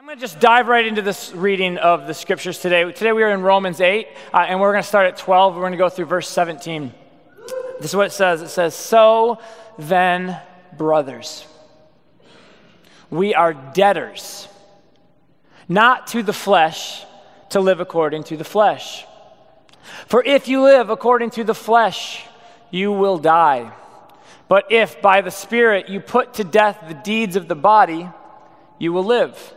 I'm going to just dive right into this reading of the scriptures today. Today we are in Romans 8, uh, and we're going to start at 12. We're going to go through verse 17. This is what it says it says, So then, brothers, we are debtors, not to the flesh, to live according to the flesh. For if you live according to the flesh, you will die. But if by the Spirit you put to death the deeds of the body, you will live.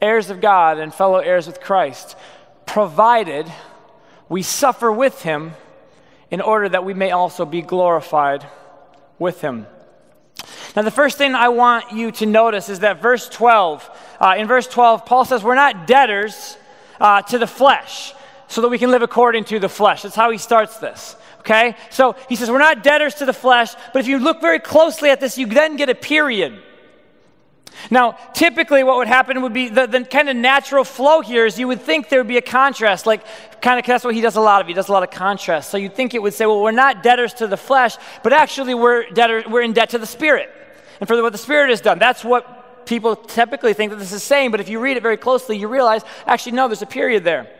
heirs of God and fellow heirs with Christ, provided we suffer with him in order that we may also be glorified with him. Now, the first thing I want you to notice is that verse 12, uh, in verse 12, Paul says, We're not debtors uh, to the flesh so that we can live according to the flesh. That's how he starts this. Okay? So he says, We're not debtors to the flesh, but if you look very closely at this, you then get a period. Now, typically, what would happen would be the, the kind of natural flow here is you would think there would be a contrast, like kind of that's what he does a lot of. He does a lot of contrast. So you'd think it would say, well, we're not debtors to the flesh, but actually we're, debtor, we're in debt to the Spirit. And for what the Spirit has done, that's what people typically think that this is saying. But if you read it very closely, you realize, actually, no, there's a period there.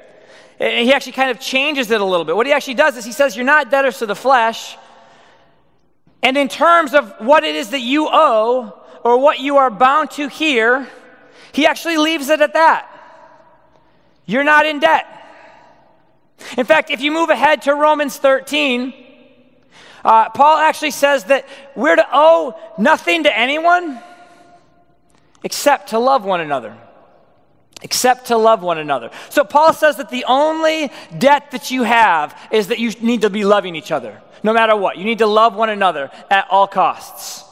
And he actually kind of changes it a little bit. What he actually does is he says, you're not debtors to the flesh. And in terms of what it is that you owe, or what you are bound to here, he actually leaves it at that. You're not in debt. In fact, if you move ahead to Romans 13, uh, Paul actually says that we're to owe nothing to anyone except to love one another. Except to love one another. So Paul says that the only debt that you have is that you need to be loving each other, no matter what. You need to love one another at all costs.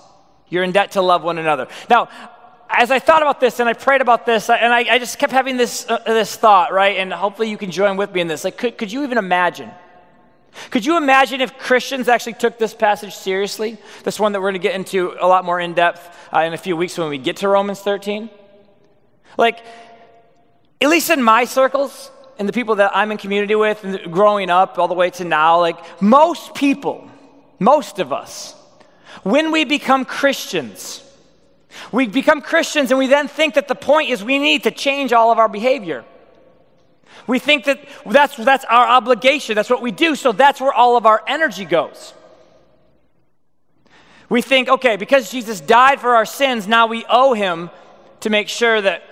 You're in debt to love one another. Now, as I thought about this and I prayed about this, and I, I just kept having this, uh, this thought, right? And hopefully you can join with me in this. Like, could, could you even imagine? Could you imagine if Christians actually took this passage seriously? This one that we're going to get into a lot more in depth uh, in a few weeks when we get to Romans 13? Like, at least in my circles, and the people that I'm in community with, and growing up all the way to now, like, most people, most of us, when we become Christians, we become Christians and we then think that the point is we need to change all of our behavior. We think that that's, that's our obligation, that's what we do, so that's where all of our energy goes. We think, okay, because Jesus died for our sins, now we owe him to make sure that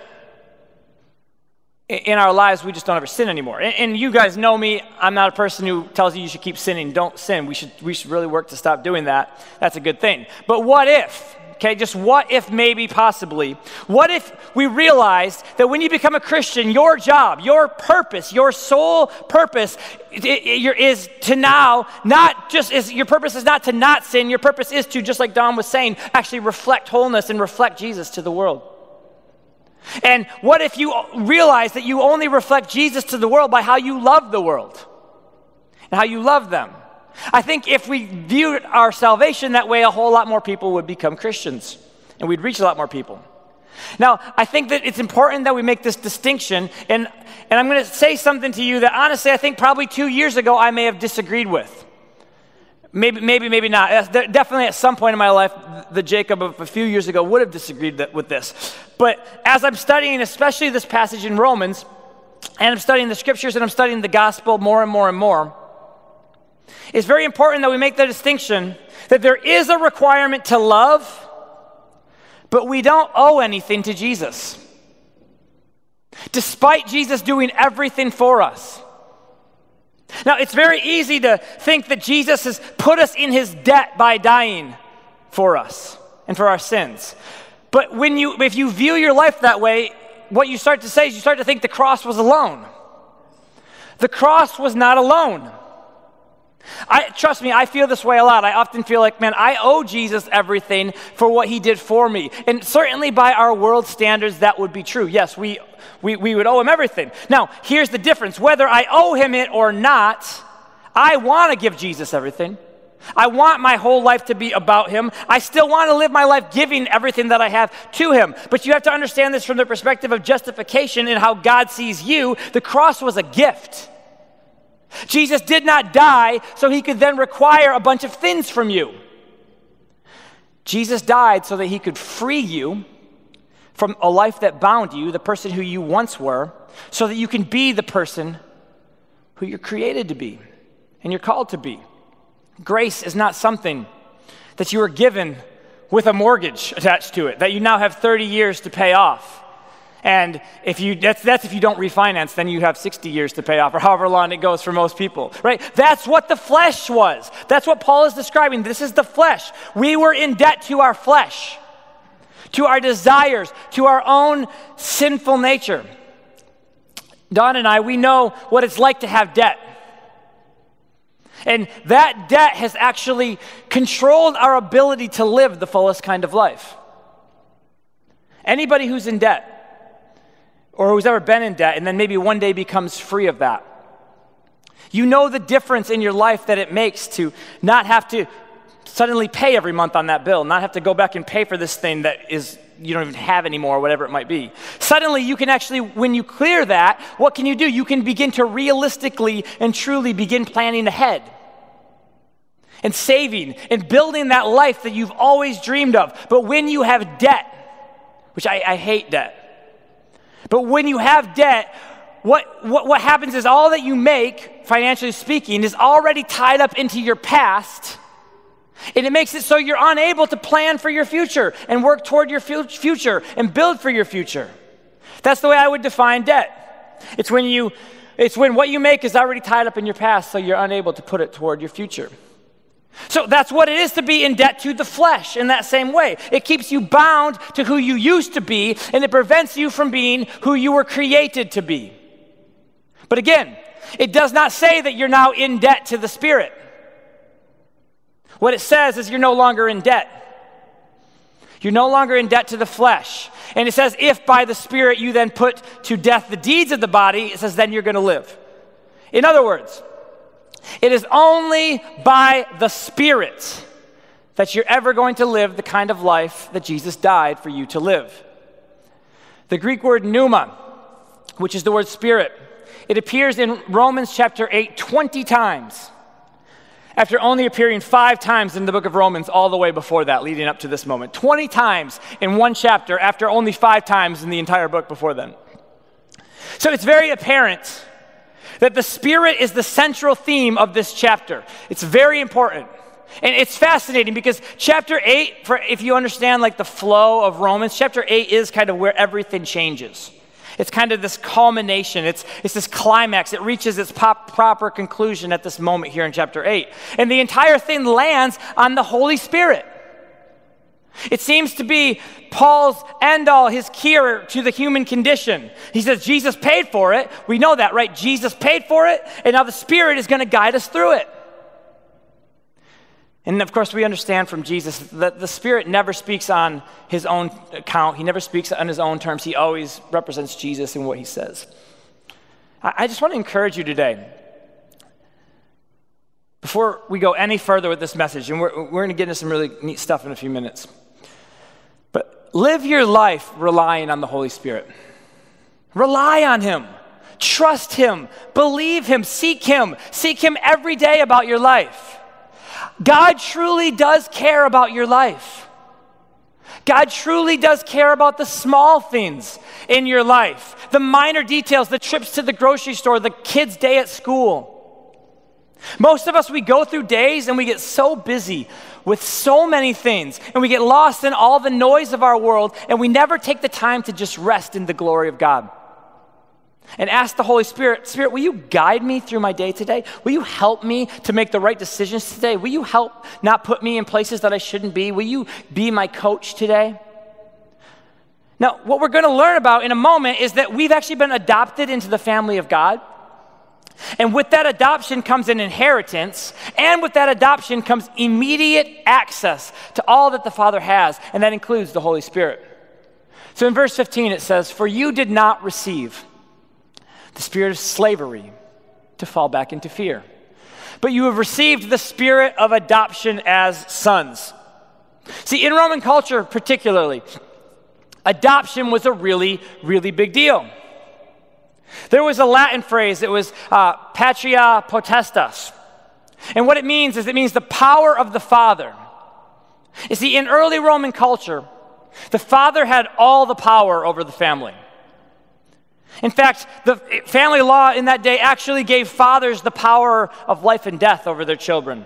in our lives we just don't ever sin anymore. And, and, you guys know me, I'm not a person who tells you you should keep sinning. Dawn't sin. We should, we should really work to stop doing that. That's a good thing. But what if? Okay, just what if, maybe, possibly? What if we realized that when you become a Christian, your job, your purpose, your sole purpose is to now not just, is, your purpose is not to not sin, your purpose is to, just like Don was saying, actually reflect wholeness and reflect Jesus to the world. And what if you realize that you only reflect Jesus to the world by how you love the world and how you love them? I think if we viewed our salvation that way, a whole lot more people would become Christians and we'd reach a lot more people. Now, I think that it's important that we make this distinction, and, and I'm going to say something to you that honestly I think probably two years ago I may have disagreed with. Maybe, maybe, maybe not. Definitely at some point in my life, the Jacob of a few years ago would have disagreed with this. But as I'm studying, especially this passage in Romans, and I'm studying the scriptures and I'm studying the gospel more and more and more, it's very important that we make the distinction that there is a requirement to love, but we don't owe anything to Jesus. Despite Jesus doing everything for us. Now, it's very easy to think that Jesus has put us in his debt by dying for us and for our sins. But when you, if you view your life that way, what you start to say is you start to think the cross was a loan. The cross was not a loan. I trust me, I feel this way a lot. I often feel like, man, I owe Jesus everything for what he did for me. And certainly by our world standards, that would be true. Yes, we, we, we would owe him everything. Now, here's the difference whether I owe him it or not, I want to give Jesus everything. I want my whole life to be about Him. I still want to live my life giving everything that I have to Him. But you have to understand this from the perspective of justification and how God sees you. The cross was a gift. Jesus did not die so he could then require a bunch of things from you. Jesus died so that he could free you from a life that bound you, the person who you once were, so that you can be the person who you're created to be and you're called to be. Grace is not something that you are given with a mortgage attached to it, that you now have 30 years to pay off. And if you, that's, that's if you don't refinance, then you have 60 years to pay off, or however long it goes for most people, right? That's what the flesh was. That's what Paul is describing. This is the flesh. We were in debt to our flesh, to our desires, to our own sinful nature. Dawn and I, we know what it's like to have debt. And that debt has actually controlled our ability to live the fullest kind of life. Anybody who's in debt, or who's ever been in debt and then maybe one day becomes free of that. You know the difference in your life that it makes to not have to suddenly pay every month on that bill, not have to go back and pay for this thing that is you don't even have anymore, or whatever it might be. Suddenly, you can actually, when you clear that, what can you do? You can begin to realistically and truly begin planning ahead and saving and building that life that you've always dreamed of. But when you have debt, which I, I hate debt, but when you have debt, what, what, what happens is all that you make, financially speaking, is already tied up into your past. And it makes it so you're unable to plan for your future and work toward your future and build for your future. That's the way I would define debt. It's when you it's when what you make is already tied up in your past so you're unable to put it toward your future. So that's what it is to be in debt to the flesh in that same way. It keeps you bound to who you used to be, and it prevents you from being who you were created to be. But again, it does not say that you're now in debt to the Spirit. What it says is you're no longer in debt. You're no longer in debt to the flesh. And it says, if by the Spirit you then put to death the deeds of the body, it says, then you're going to live. In other words, it is only by the Spirit that you're ever going to live the kind of life that Jesus died for you to live. The Greek word pneuma, which is the word spirit, it appears in Romans chapter 8 20 times, after only appearing five times in the book of Romans all the way before that, leading up to this moment. 20 times in one chapter, after only five times in the entire book before then. So it's very apparent that the Spirit is the central theme of this chapter. It's very important. And it's fascinating because chapter 8, for if you understand like the flow of Romans, chapter 8 is kind of where everything changes. It's kind of this culmination, it's, it's this climax. It reaches its pop, proper conclusion at this moment here in chapter 8. And the entire thing lands on the Holy Spirit. It seems to be Paul's end all, his cure to the human condition. He says, Jesus paid for it. We know that, right? Jesus paid for it, and now the Spirit is going to guide us through it. And of course, we understand from Jesus that the Spirit never speaks on his own account, he never speaks on his own terms. He always represents Jesus in what he says. I just want to encourage you today. Before we go any further with this message, and we're, we're going to get into some really neat stuff in a few minutes live your life relying on the Holy Spirit. Rely on Him. Trust Him. Believe Him. Seek Him. Seek Him every day about your life. God truly does care about your life. God truly does care about the small things in your life, the minor details, the trips to the grocery store, the kids' day at school. Most of us, we go through days and we get so busy with so many things, and we get lost in all the noise of our world, and we never take the time to just rest in the glory of God. And ask the Holy Spirit, Spirit, will you guide me through my day today? Will you help me to make the right decisions today? Will you help not put me in places that I shouldn't be? Will you be my coach today? Now, what we're going to learn about in a moment is that we've actually been adopted into the family of God. And with that adoption comes an inheritance, and with that adoption comes immediate access to all that the Father has, and that includes the Holy Spirit. So in verse 15 it says, For you did not receive the spirit of slavery to fall back into fear, but you have received the spirit of adoption as sons. See, in Roman culture particularly, adoption was a really, really big deal. There was a Latin phrase, it was uh, patria potestas. And what it means is it means the power of the father. You see, in early Roman culture, the father had all the power over the family. In fact, the family law in that day actually gave fathers the power of life and death over their children.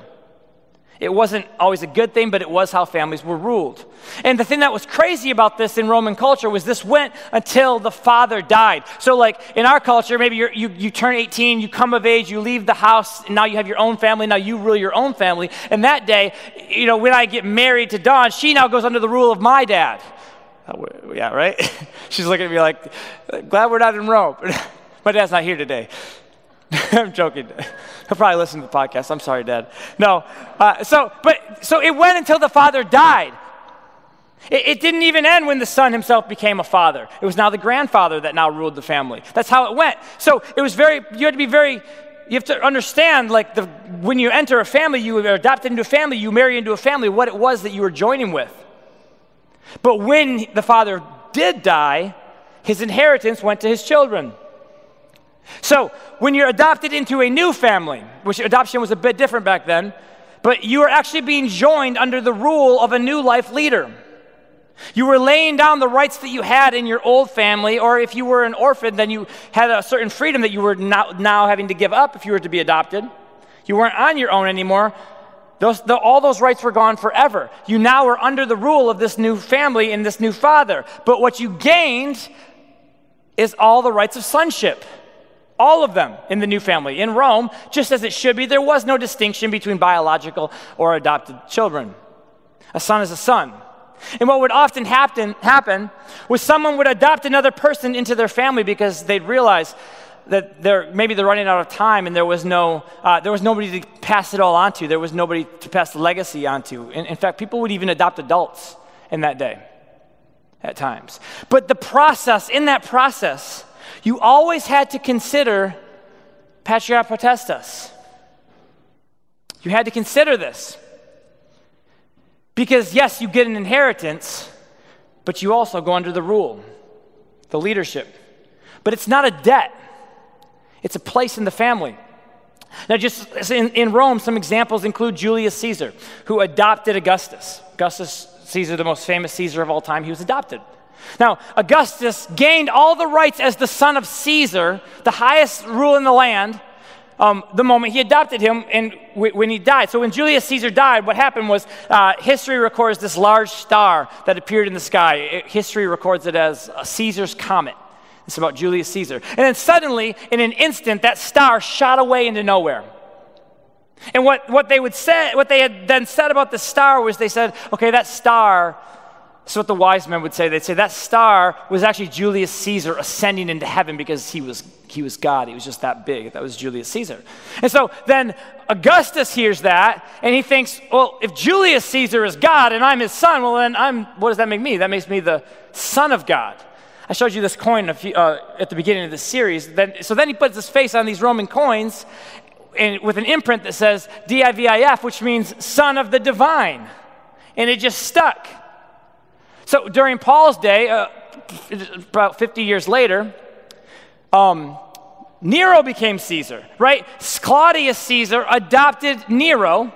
It wasn't always a good thing, but it was how families were ruled. And the thing that was crazy about this in Roman culture was this went until the father died. So, like in our culture, maybe you you, turn 18, you come of age, you leave the house, and now you have your own family, now you rule your own family. And that day, you know, when I get married to Dawn, she now goes under the rule of my dad. Uh, yeah, right? She's looking at me like, glad we're not in Rome. my dad's not here today. I'm joking. He'll probably listen to the podcast. I'm sorry, Dad. No. Uh, so, but so it went until the father died. It, it, didn't even end when the son himself became a father. It was now the grandfather that now ruled the family. That's how it went. So it was very. You had to be very. You have to understand, like the when you enter a family, you are adopted into a family, you marry into a family, what it was that you were joining with. But when the father did die, his inheritance went to his children. So, when you're adopted into a new family, which adoption was a bit different back then, but you are actually being joined under the rule of a new life leader. You were laying down the rights that you had in your old family, or if you were an orphan, then you had a certain freedom that you were now, now having to give up if you were to be adopted. You weren't on your own anymore. Those, the, all those rights were gone forever. You now are under the rule of this new family and this new father. But what you gained is all the rights of sonship. All of them in the new family. In Rome, just as it should be, there was no distinction between biological or adopted children. A son is a son. And what would often happen, happen was someone would adopt another person into their family because they'd realize that they're, maybe they're running out of time and there was, no, uh, there was nobody to pass it all on to. There was nobody to pass the legacy on to. In, in fact, people would even adopt adults in that day at times. But the process, in that process, you always had to consider patria potestas. You had to consider this. Because, yes, you get an inheritance, but you also go under the rule, the leadership. But it's not a debt, it's a place in the family. Now, just in, in Rome, some examples include Julius Caesar, who adopted Augustus. Augustus Caesar, the most famous Caesar of all time, he was adopted. Now, Augustus gained all the rights as the son of Caesar, the highest rule in the land, um, the moment he adopted him and w- when he died. So when Julius Caesar died, what happened was uh, history records this large star that appeared in the sky. It, history records it as Caesar's comet. It's about Julius Caesar. And then suddenly, in an instant, that star shot away into nowhere. And what, what they would say, what they had then said about the star was they said, okay, that star that's what the wise men would say. They'd say that star was actually Julius Caesar ascending into heaven because he was, he was God. He was just that big. That was Julius Caesar. And so then Augustus hears that and he thinks, well, if Julius Caesar is God and I'm his son, well, then I'm, what does that make me? That makes me the son of God. I showed you this coin few, uh, at the beginning of the series. Then, so then he puts his face on these Roman coins and, with an imprint that says D-I-V-I-F, which means son of the divine. And it just stuck. So during Paul's day, uh, about 50 years later, um, Nero became Caesar, right? Claudius Caesar adopted Nero.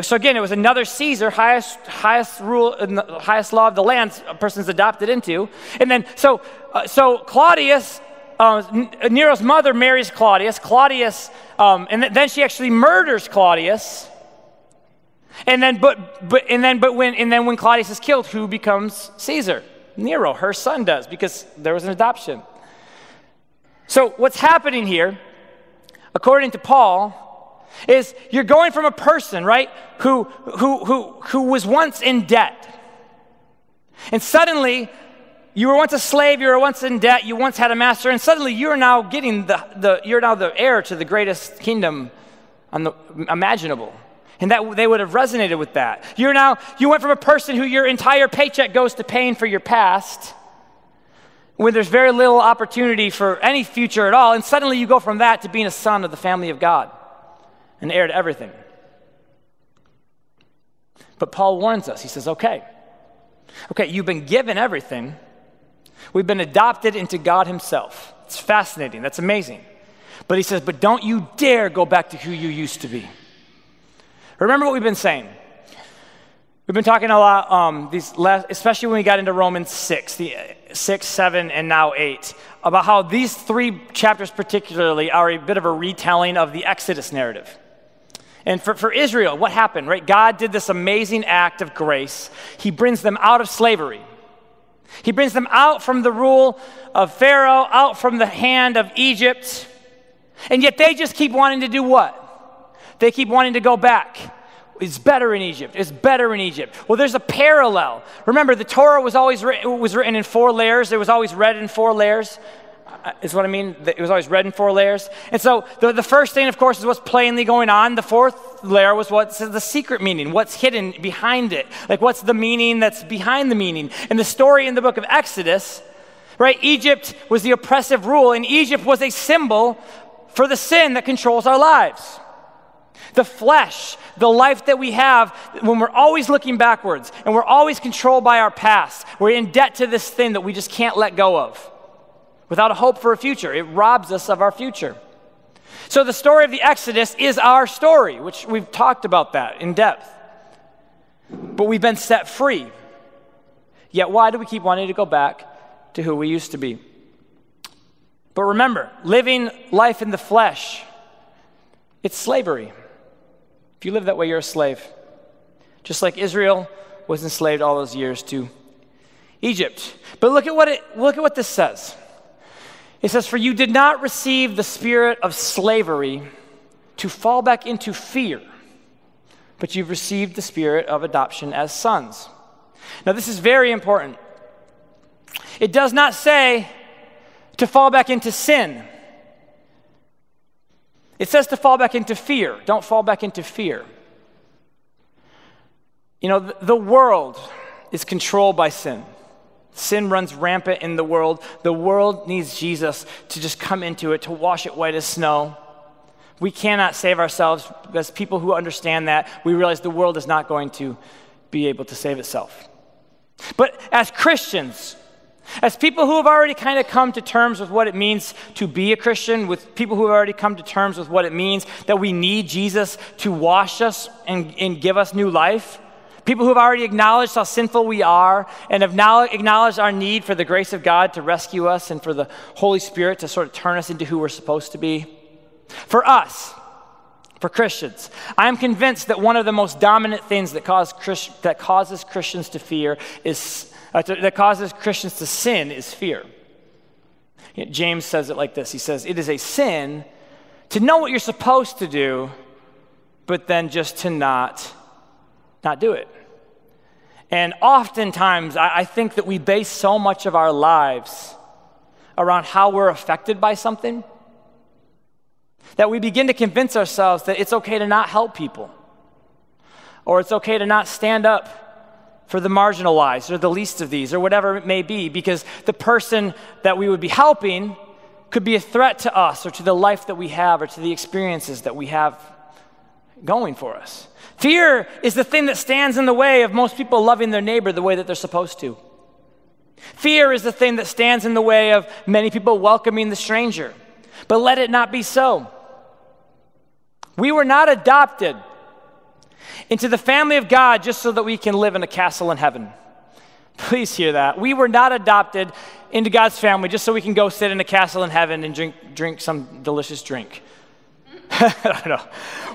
So again, it was another Caesar, highest, highest rule, highest law of the land a person's adopted into. And then, so, uh, so Claudius, uh, Nero's mother marries Claudius. Claudius, um, and th- then she actually murders Claudius. And then, but, but, and then, but when, and then when Claudius is killed, who becomes Caesar? Nero, her son does, because there was an adoption. So what's happening here, according to Paul, is you're going from a person, right, who, who, who, who was once in debt. And suddenly, You were once a slave, you were once in debt, you once had a master, and suddenly you're now getting the, the you're now the heir to the greatest kingdom the, imaginable. And that they would have resonated with that. You're now, you went from a person who your entire paycheck goes to paying for your past, when there's very little opportunity for any future at all, and suddenly you go from that to being a son of the family of God, an heir to everything. But Paul warns us. He says, okay, okay, you've been given everything. We've been adopted into God Himself. It's fascinating. That's amazing. But he says, but don't you dare go back to who you used to be. Remember what we've been saying. We've been talking a lot, um, these last, especially when we got into Romans 6, the 6, 7, and now 8, about how these three chapters particularly are a bit of a retelling of the Exodus narrative. And for, for Israel, what happened, right? God did this amazing act of grace. He brings them out of slavery. He brings them out from the rule of Pharaoh, out from the hand of Egypt. And yet they just keep wanting to do what? They keep wanting to go back. It's better in Egypt. It's better in Egypt. Well, there's a parallel. Remember, the Torah was always written, was written in four layers. It was always read in four layers. Uh, is what I mean. It was always read in four layers. And so the, the first thing, of course, is what's plainly going on. The fourth layer was what's the secret meaning, what's hidden behind it. Like, what's the meaning that's behind the meaning. And the story in the book of Exodus, right? Egypt was the oppressive rule, and Egypt was a symbol for the sin that controls our lives. The flesh, the life that we have, when we're always looking backwards and we're always controlled by our past, we're in debt to this thing that we just can't let go of without a hope for a future. It robs us of our future. So, the story of the Exodus is our story, which we've talked about that in depth. But we've been set free. Yet, why do we keep wanting to go back to who we used to be? But remember, living life in the flesh, it's slavery. If you live that way, you're a slave. Just like Israel was enslaved all those years to Egypt. But look at what it look at what this says. It says, For you did not receive the spirit of slavery to fall back into fear, but you've received the spirit of adoption as sons. Now, this is very important. It does not say to fall back into sin. It says to fall back into fear. Don't fall back into fear. You know, the world is controlled by sin. Sin runs rampant in the world. The world needs Jesus to just come into it, to wash it white as snow. We cannot save ourselves. As people who understand that, we realize the world is not going to be able to save itself. But as Christians, as people who have already kind of come to terms with what it means to be a Christian, with people who have already come to terms with what it means that we need Jesus to wash us and, and give us new life, people who have already acknowledged how sinful we are and have now acknowledged our need for the grace of God to rescue us and for the Holy Spirit to sort of turn us into who we're supposed to be. For us, for Christians, I am convinced that one of the most dominant things that, cause that causes Christians to fear is uh, to, that causes Christians to sin is fear. James says it like this He says, It is a sin to know what you're supposed to do, but then just to not, not do it. And oftentimes, I, I think that we base so much of our lives around how we're affected by something that we begin to convince ourselves that it's okay to not help people or it's okay to not stand up for the marginalized or the least of these or whatever it may be, because the person that we would be helping could be a threat to us or to the life that we have or to the experiences that we have going for us. Fear is the thing that stands in the way of most people loving their neighbor the way that they're supposed to. Fear is the thing that stands in the way of many people welcoming the stranger. But let it not be so. We were not adopted into the family of God just so that we can live in a castle in heaven. Please hear that. We were not adopted into God's family just so we can go sit in a castle in heaven and drink, drink some delicious drink. I don't know.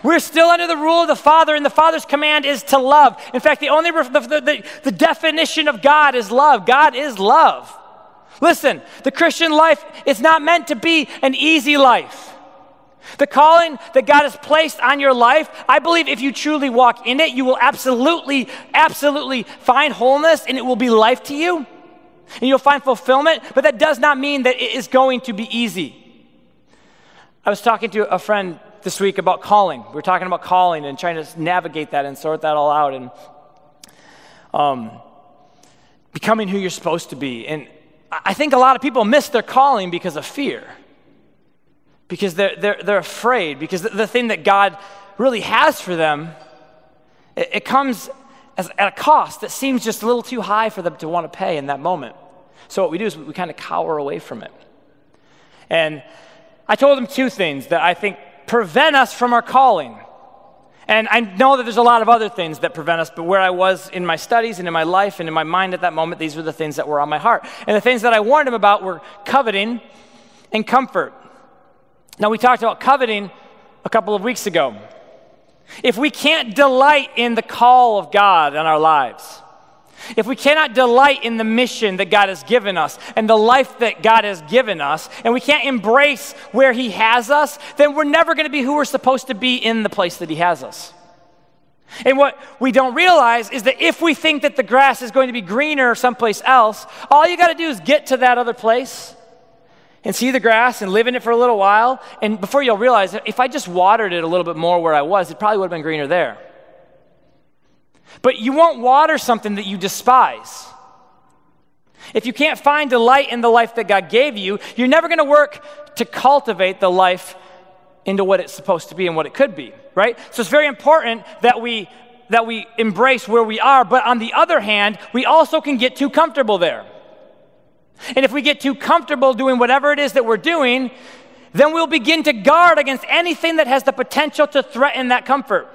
We're still under the rule of the Father, and the Father's command is to love. In fact, the only the, the, the definition of God is love. God is love. Listen, the Christian life is not meant to be an easy life. The calling that God has placed on your life, I believe if you truly walk in it, you will absolutely, absolutely find wholeness and it will be life to you. And you'll find fulfillment, but that does not mean that it is going to be easy. I was talking to a friend this week about calling. We were talking about calling and trying to navigate that and sort that all out and um, becoming who you're supposed to be. And I think a lot of people miss their calling because of fear, because they're, they're, they're afraid, because the, the thing that God really has for them, it, it comes as, at a cost that seems just a little too high for them to want to pay in that moment. So what we do is we, we kind of cower away from it. And I told them two things that I think prevent us from our calling. And I know that there's a lot of other things that prevent us, but where I was in my studies and in my life and in my mind at that moment, these were the things that were on my heart. And the things that I warned him about were coveting and comfort. Now, we talked about coveting a couple of weeks ago. If we can't delight in the call of God in our lives, if we cannot delight in the mission that God has given us and the life that God has given us, and we can't embrace where He has us, then we're never going to be who we're supposed to be in the place that He has us. And what we don't realize is that if we think that the grass is going to be greener someplace else, all you got to do is get to that other place and see the grass and live in it for a little while. And before you'll realize, if I just watered it a little bit more where I was, it probably would have been greener there. But you won't water something that you despise. If you can't find delight in the life that God gave you, you're never going to work to cultivate the life into what it's supposed to be and what it could be, right? So it's very important that we that we embrace where we are, but on the other hand, we also can get too comfortable there. And if we get too comfortable doing whatever it is that we're doing, then we'll begin to guard against anything that has the potential to threaten that comfort.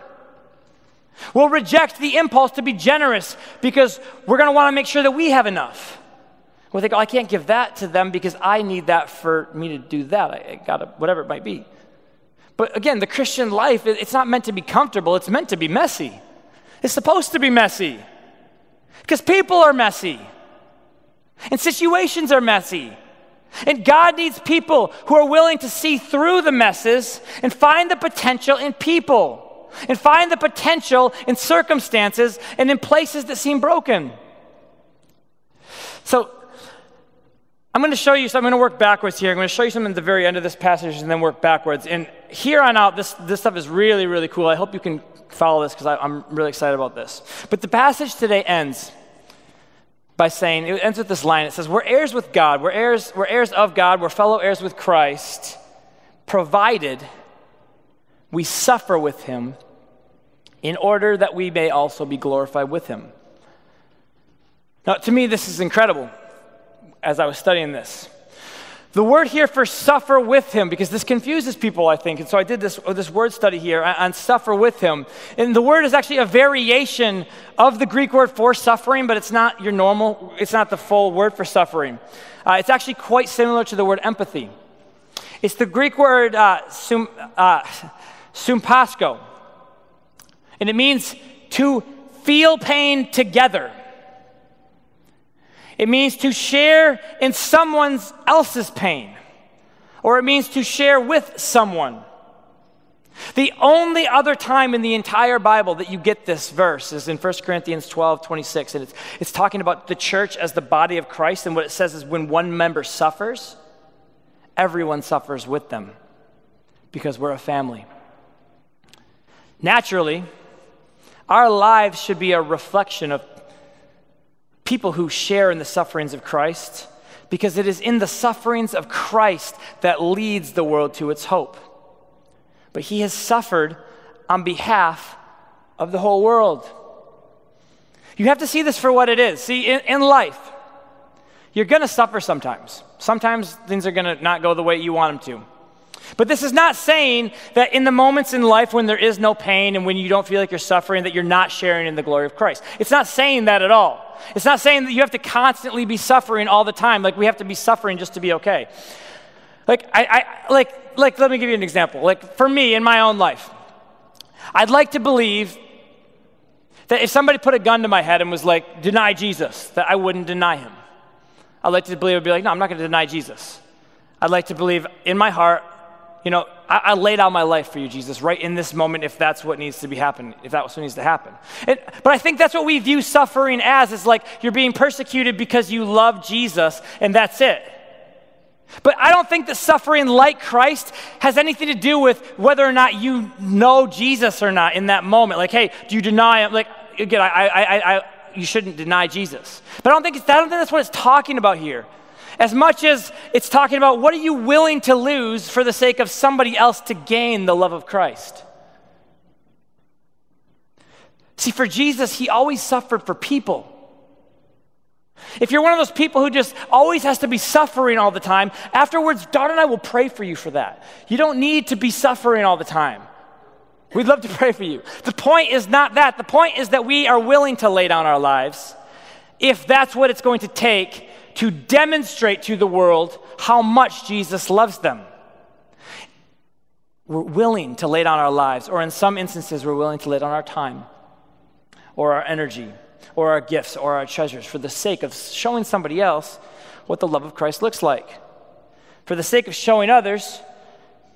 We'll reject the impulse to be generous because we're going to want to make sure that we have enough. We'll think, oh, I can't give that to them because I need that for me to do that. I, got to, whatever it might be. But again, the Christian life, it's not meant to be comfortable, it's meant to be messy. It's supposed to be messy because people are messy and situations are messy. And God needs people who are willing to see through the messes and find the potential in people and find the potential in circumstances and in places that seem broken. So, I'm going to show you, so I'm going to work backwards here. I'm going to show you something at the very end of this passage and then work backwards. And here on out, this, this stuff is really, really cool. I hope you can follow this because I'm really excited about this. But the passage today ends by saying, it ends with this line. It says, We're heirs with God, we're heirs, we're heirs of God, we're fellow heirs with Christ, provided we suffer with him in order that we may also be glorified with him. Now, to me, this is incredible as I was studying this. The word here for suffer with him, because this confuses people, I think. And so I did this, this word study here on suffer with him. And the word is actually a variation of the Greek word for suffering, but it's not your normal, it's not the full word for suffering. Uh, it's actually quite similar to the word empathy. It's the Greek word uh, sum, uh, sympasko. And it means to feel pain together. It means to share in someone else's pain, or it means to share with someone. The only other time in the entire Bible that you get this verse is in 1 Corinthians 12 26. And it's, it's talking about the church as the body of Christ. And what it says is when one member suffers, everyone suffers with them because we're a family. Naturally, our lives should be a reflection of people who share in the sufferings of Christ because it is in the sufferings of Christ that leads the world to its hope. But he has suffered on behalf of the whole world. You have to see this for what it is. See, in, in life, you're going to suffer sometimes. Sometimes things are going to not go the way you want them to. But this is not saying that in the moments in life when there is no pain and when you don't feel like you're suffering, that you're not sharing in the glory of Christ. It's not saying that at all. It's not saying that you have to constantly be suffering all the time, like we have to be suffering just to be okay. Like, I, I like, like, let me give you an example. Like, for me in my own life, I'd like to believe that if somebody put a gun to my head and was like, deny Jesus, that I wouldn't deny him. I'd like to believe would be like, no, I'm not going to deny Jesus. I'd like to believe in my heart you know, I, I, laid out my life for you, Jesus, right in this moment, if that's what needs to be happening, if that's what needs to happen. And, but I think that's what we view suffering as, is like you're being persecuted because you love Jesus, and that's it. But I don't think that suffering like Christ has anything to do with whether or not you know Jesus or not in that moment. Like, hey, do you deny him? Like, again, I, I, I, you shouldn't deny Jesus. But I don't think I don't think that's what it's talking about here as much as it's talking about what are you willing to lose for the sake of somebody else to gain the love of Christ. See, for Jesus, he always suffered for people. If you're one of those people who just always has to be suffering all the time, afterwards, Dawn and I will pray for you for that. You don't need to be suffering all the time. We'd love to pray for you. The point is not that. The point is that we are willing to lay down our lives if that's what it's going to take to demonstrate to the world how much Jesus loves them. We're willing to lay down our lives, or in some instances, we're willing to lay down our time, or our energy, or our gifts, or our treasures for the sake of showing somebody else what the love of Christ looks like. For the sake of showing others,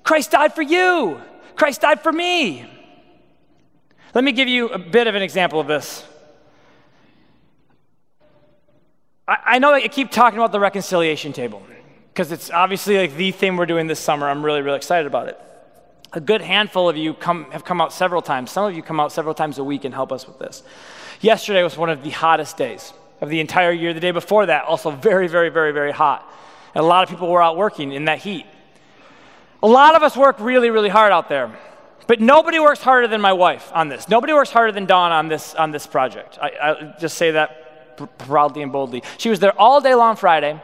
Christ died for you, Christ died for me. Let me give you a bit of an example of this. I, know I keep talking about the reconciliation table because it's obviously like the thing we're doing this summer. I'm really, really excited about it. A good handful of you come, have come out several times. Some of you come out several times a week and help us with this. Yesterday was one of the hottest days of the entire year. The day before that, also very, very, very, very hot. And a lot of people were out working in that heat. A lot of us work really, really hard out there. But nobody works harder than my wife on this. Nobody works harder than Dawn on this, on this project. I, I just say that proudly and boldly. She was there all day long Friday.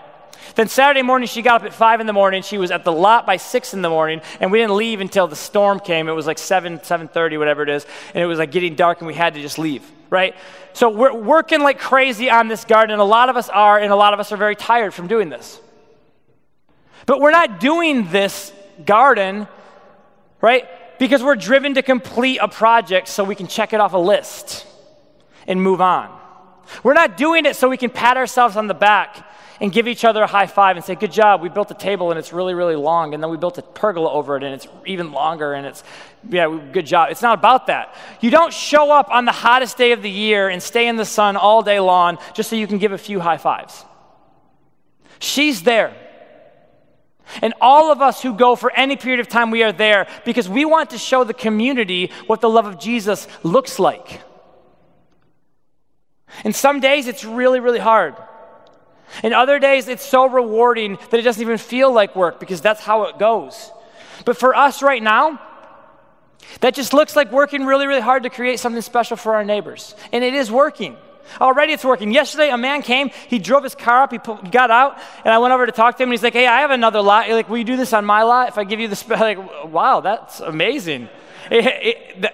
Then Saturday morning, she got up at 5 in the morning. She was at the lot by 6 in the morning, and we didn't leave until the storm came. It was like 7, 7.30, whatever it is, and it was like getting dark, and we had to just leave, right? So we're working like crazy on this garden, a lot of us are, and a lot of us are very tired from doing this. But we're not doing this garden, right, because we're driven to complete a project so we can check it off a list and move on. We're not doing it so we can pat ourselves on the back and give each other a high five and say, Good job, we built a table and it's really, really long. And then we built a pergola over it and it's even longer and it's, yeah, good job. It's not about that. You don't show up on the hottest day of the year and stay in the sun all day long just so you can give a few high fives. She's there. And all of us who go for any period of time, we are there because we want to show the community what the love of Jesus looks like. And some days it's really, really hard. And other days it's so rewarding that it doesn't even feel like work because that's how it goes. But for us right now, that just looks like working really, really hard to create something special for our neighbors. And it is working. Already it's working. Yesterday, a man came, he drove his car up, he, he got out, and I went over to talk to him, and he's like, Hey, I have another lot. You're like, Will you do this on my lot if I give you the space? Like, wow, that's amazing. It, it, the,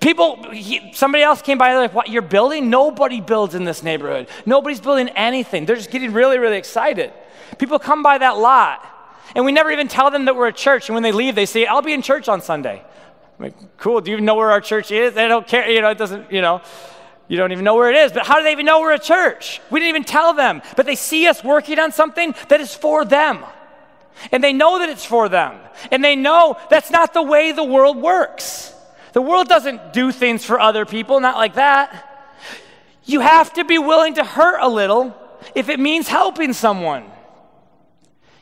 people, he, somebody else came by, like, what, you're building? Nobody builds in this neighborhood. Nobody's building anything. They're just getting really, really excited. People come by that lot, and we never even tell them that we're a church. And when they leave, they say, I'll be in church on Sunday. I'm like, cool, do you know where our church is? They don't care, you know, it doesn't, you know. You don't even know where it is, but how do they even know we're a church? We didn't even tell them, but they see us working on something that is for them. And they know that it's for them. And they know that's not the way the world works. The world doesn't do things for other people, not like that. You have to be willing to hurt a little if it means helping someone.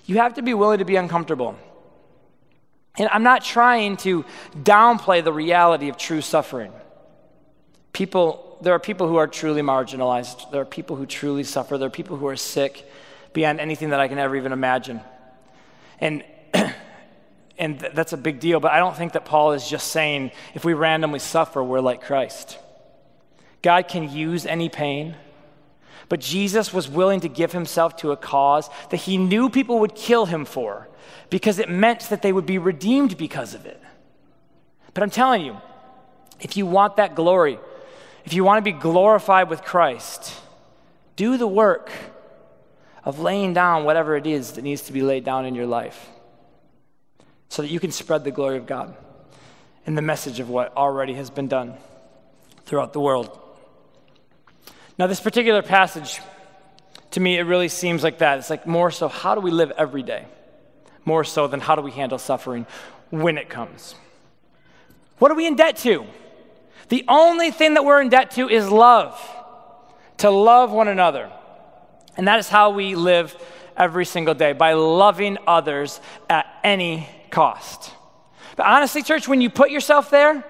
You have to be willing to be uncomfortable. And I'm not trying to downplay the reality of true suffering. People, there are people who are truly marginalized. There are people who truly suffer. There are people who are sick beyond anything that I can ever even imagine. And, and that's a big deal, but I don't think that Paul is just saying if we randomly suffer, we're like Christ. God can use any pain, but Jesus was willing to give himself to a cause that he knew people would kill him for because it meant that they would be redeemed because of it. But I'm telling you, if you want that glory, if you want to be glorified with Christ, do the work of laying down whatever it is that needs to be laid down in your life so that you can spread the glory of God and the message of what already has been done throughout the world. Now, this particular passage, to me, it really seems like that. It's like more so, how do we live every day? more so than how do we handle suffering when it comes. What are we in debt to? The only thing that we're in debt to is love, to love one another. And that is how we live every single day, by loving others at any cost. But honestly, church, when you put yourself there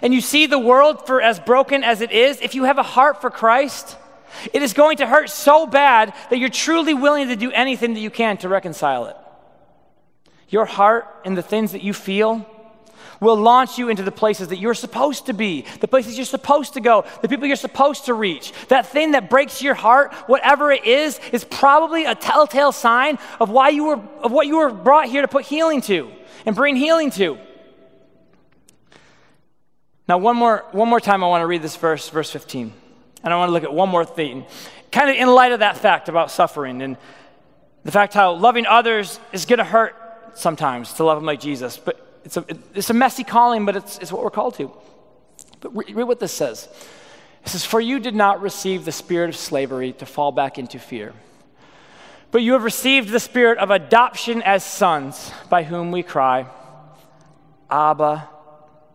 and you see the world for as broken as it is, if you have a heart for Christ, it is going to hurt so bad that you're truly willing to do anything that you can to reconcile it. Your heart and the things that you feel will launch you into the places that you're supposed to be, the places you're supposed to go, the people you're supposed to reach. That thing that breaks your heart, whatever it is, is probably a telltale sign of why you were of what you were brought here to put healing to and bring healing to. Now, one more, one more time, I want to read this verse, verse 15. And I want to look at one more thing, kind of in light of that fact about suffering and the fact how loving others is going to hurt sometimes to love them like Jesus. But it's a, it's a messy calling, but it's, it's what we're called to. But read, read what this says. It says, For you did not receive the spirit of slavery to fall back into fear, but you have received the spirit of adoption as sons, by whom we cry, Abba,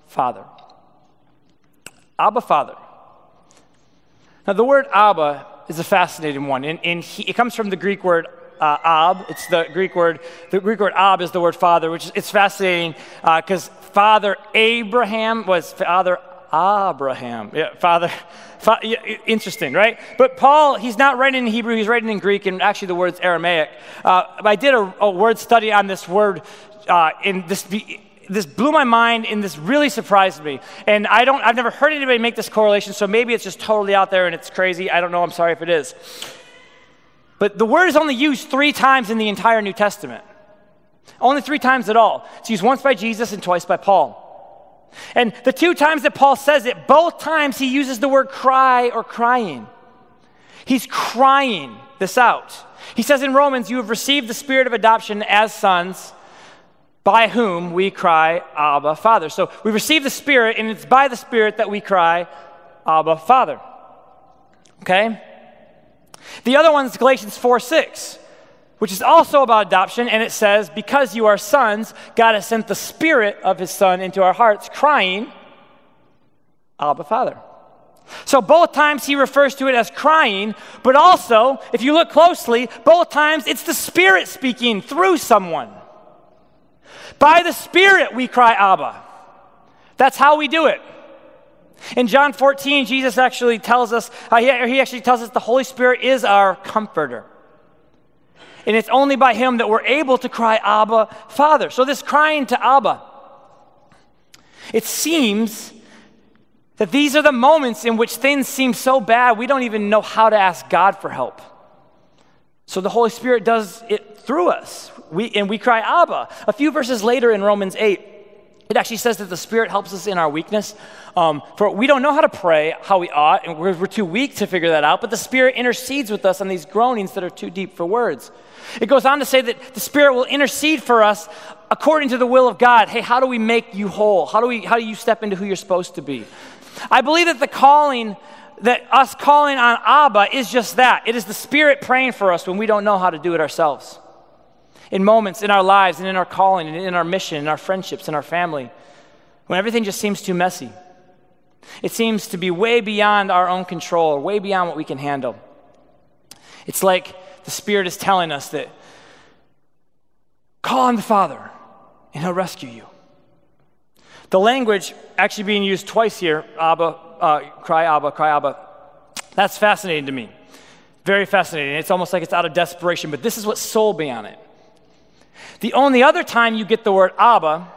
Father. Abba, Father. Now, the word Abba is a fascinating one. In it comes from the Greek word uh, ab. It's the Greek word. The Greek word ab is the word father, which is, it's fascinating because uh, Father Abraham was Father Abraham. Yeah, Father. Fa- yeah, interesting, right? But Paul, he's not writing in Hebrew. He's writing in Greek, and actually the word's Aramaic. Uh, I did a, a, word study on this word uh, in this this blew my mind and this really surprised me. And I don't, I've never heard anybody make this correlation, so maybe it's just totally out there and it's crazy. I don't know. I'm sorry if it is. But the word is only used three times in the entire New Testament. Only three times at all. It's used once by Jesus and twice by Paul. And the two times that Paul says it, both times he uses the word cry or crying. He's crying this out. He says in Romans, You have received the spirit of adoption as sons, by whom we cry, Abba, Father. So we receive the Spirit, and it's by the Spirit that we cry, Abba, Father. Okay? The other one is Galatians 4 6, which is also about adoption, and it says, Because you are sons, God has sent the Spirit of His Son into our hearts, crying, Abba, Father. So both times he refers to it as crying, but also, if you look closely, both times it's the Spirit speaking through someone. By the Spirit we cry, Abba. That's how we do it. In John 14, Jesus actually tells us, uh, he, he actually tells us the Holy Spirit is our comforter. And it's only by him that we're able to cry, Abba, Father. So, this crying to Abba, it seems that these are the moments in which things seem so bad we don't even know how to ask God for help. So, the Holy Spirit does it through us. We, and we cry, Abba. A few verses later in Romans 8, it actually says that the Spirit helps us in our weakness. Um, for we don't know how to pray how we ought, and we're, we're too weak to figure that out, but the Spirit intercedes with us on these groanings that are too deep for words. It goes on to say that the Spirit will intercede for us according to the will of God. Hey, how do we make you whole? How do, we, how do you step into who you're supposed to be? I believe that the calling, that us calling on Abba is just that. It is the Spirit praying for us when we don't know how to do it ourselves in moments in our lives and in our calling and in our mission, in our friendships, in our family, when everything just seems too messy. It seems to be way beyond our own control or way beyond what we can handle. It's like the Spirit is telling us that call on the Father and He'll rescue you. The language actually being used twice here, Abba, uh, cry Abba, cry Abba, that's fascinating to me. Very fascinating. It's almost like it's out of desperation, but this is what's sold me on it. The only other time you get the word Abba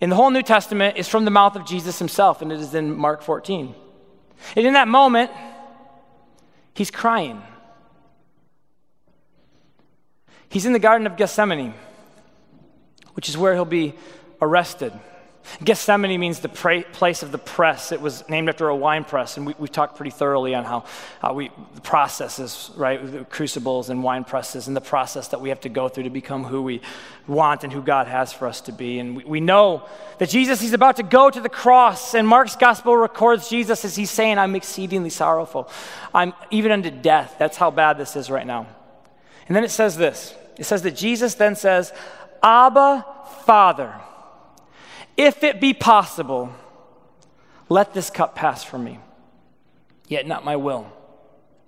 in the whole New Testament is from the mouth of Jesus himself, and it is in Mark 14. And in that moment, he's crying. He's in the Garden of Gethsemane, which is where he'll be arrested. Gethsemane means the pra- place of the press. It was named after a wine press, and we, have talked pretty thoroughly on how, how we, the processes, right, crucibles and wine presses, and the process that we have to go through to become who we want and who God has for us to be. And we, we know that Jesus, he's about to go to the cross, and Mark's gospel records Jesus as he's saying, I'm exceedingly sorrowful. I'm even unto death. That's how bad this is right now. And then it says this It says that Jesus then says, Abba, Father, if it be possible, let this cup pass from me. Yet not my will,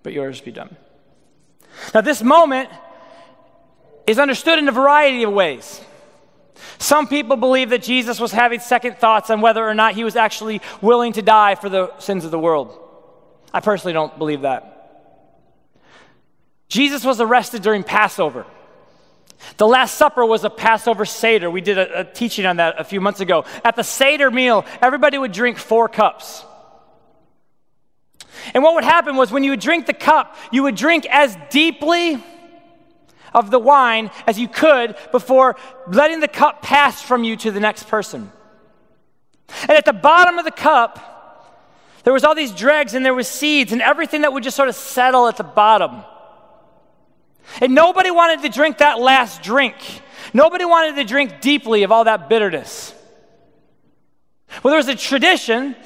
but yours be done. Now, this moment is understood in a variety of ways. Some people believe that Jesus was having second thoughts on whether or not he was actually willing to die for the sins of the world. I personally don't believe that. Jesus was arrested during Passover. The Last Supper was a Passover Seder. We did a, a, teaching on that a few months ago. At the Seder meal, everybody would drink four cups. And what would happen was when you would drink the cup, you would drink as deeply of the wine as you could before letting the cup pass from you to the next person. And at the bottom of the cup, there was all these dregs and there was seeds and everything that would just sort of settle at the bottom. And nobody wanted to drink that last drink. Nobody wanted to drink deeply of all that bitterness. Well, there was a tradition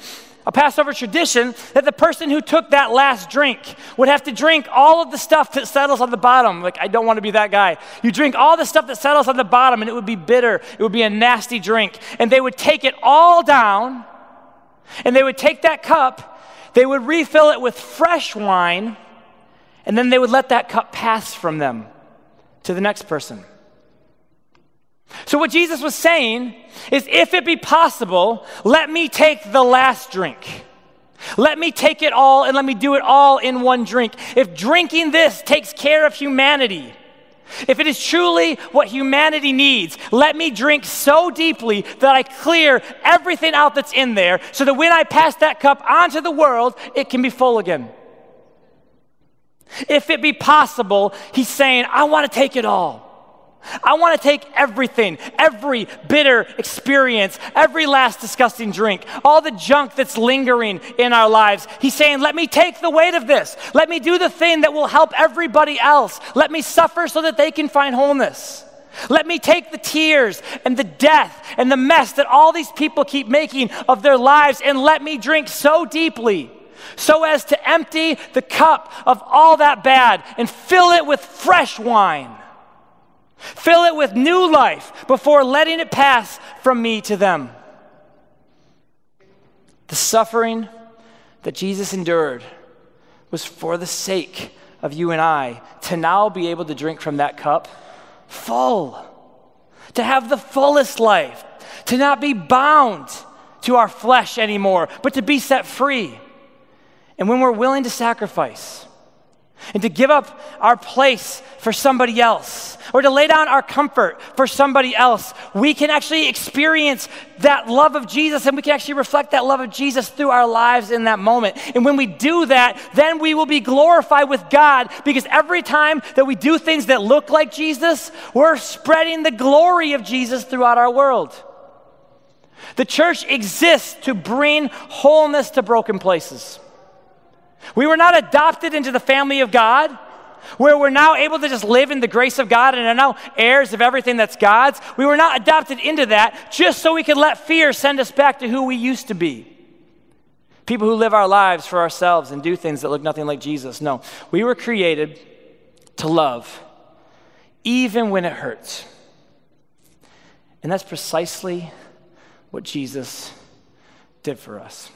a Passover tradition that the person who took that last drink would have to drink all of the stuff that settles on the bottom. Like, I don't want to be that guy. You drink all the stuff that settles on the bottom, and it would be bitter. It would be a nasty drink. And they would take it all down, and they would take that cup, they would refill it with fresh wine, and then they would let that cup pass from them to the next person. So, what Jesus was saying is if it be possible, let me take the last drink. Let me take it all and let me do it all in one drink. If drinking this takes care of humanity, if it is truly what humanity needs, let me drink so deeply that I clear everything out that's in there so that when I pass that cup onto the world, it can be full again. If it be possible, he's saying, I want to take it all. I want to take everything, every bitter experience, every last disgusting drink, all the junk that's lingering in our lives. He's saying, Let me take the weight of this. Let me do the thing that will help everybody else. Let me suffer so that they can find wholeness. Let me take the tears and the death and the mess that all these people keep making of their lives and let me drink so deeply so as to empty the cup of all that bad and fill it with fresh wine. Fill it with new life before letting it pass from me to them. The suffering that Jesus endured was for the sake of you and I to now be able to drink from that cup full, to have the fullest life, to not be bound to our flesh anymore, but to be set free. And when we're willing to sacrifice, and to give up our place for somebody else or to lay down our comfort for somebody else, we can actually experience that love of Jesus and we can actually reflect that love of Jesus through our lives in that moment. And when we do that, then we will be glorified with God because every time that we do things that look like Jesus, we're spreading the glory of Jesus throughout our world. The church exists to bring wholeness to broken places. We were not adopted into the family of God, where we're now able to just live in the grace of God and are now heirs of everything that's God's. We were not adopted into that just so we could let fear send us back to who we used to be. People who live our lives for ourselves and do things that look nothing like Jesus. No, we were created to love, even when it hurts. And that's precisely what Jesus did for us.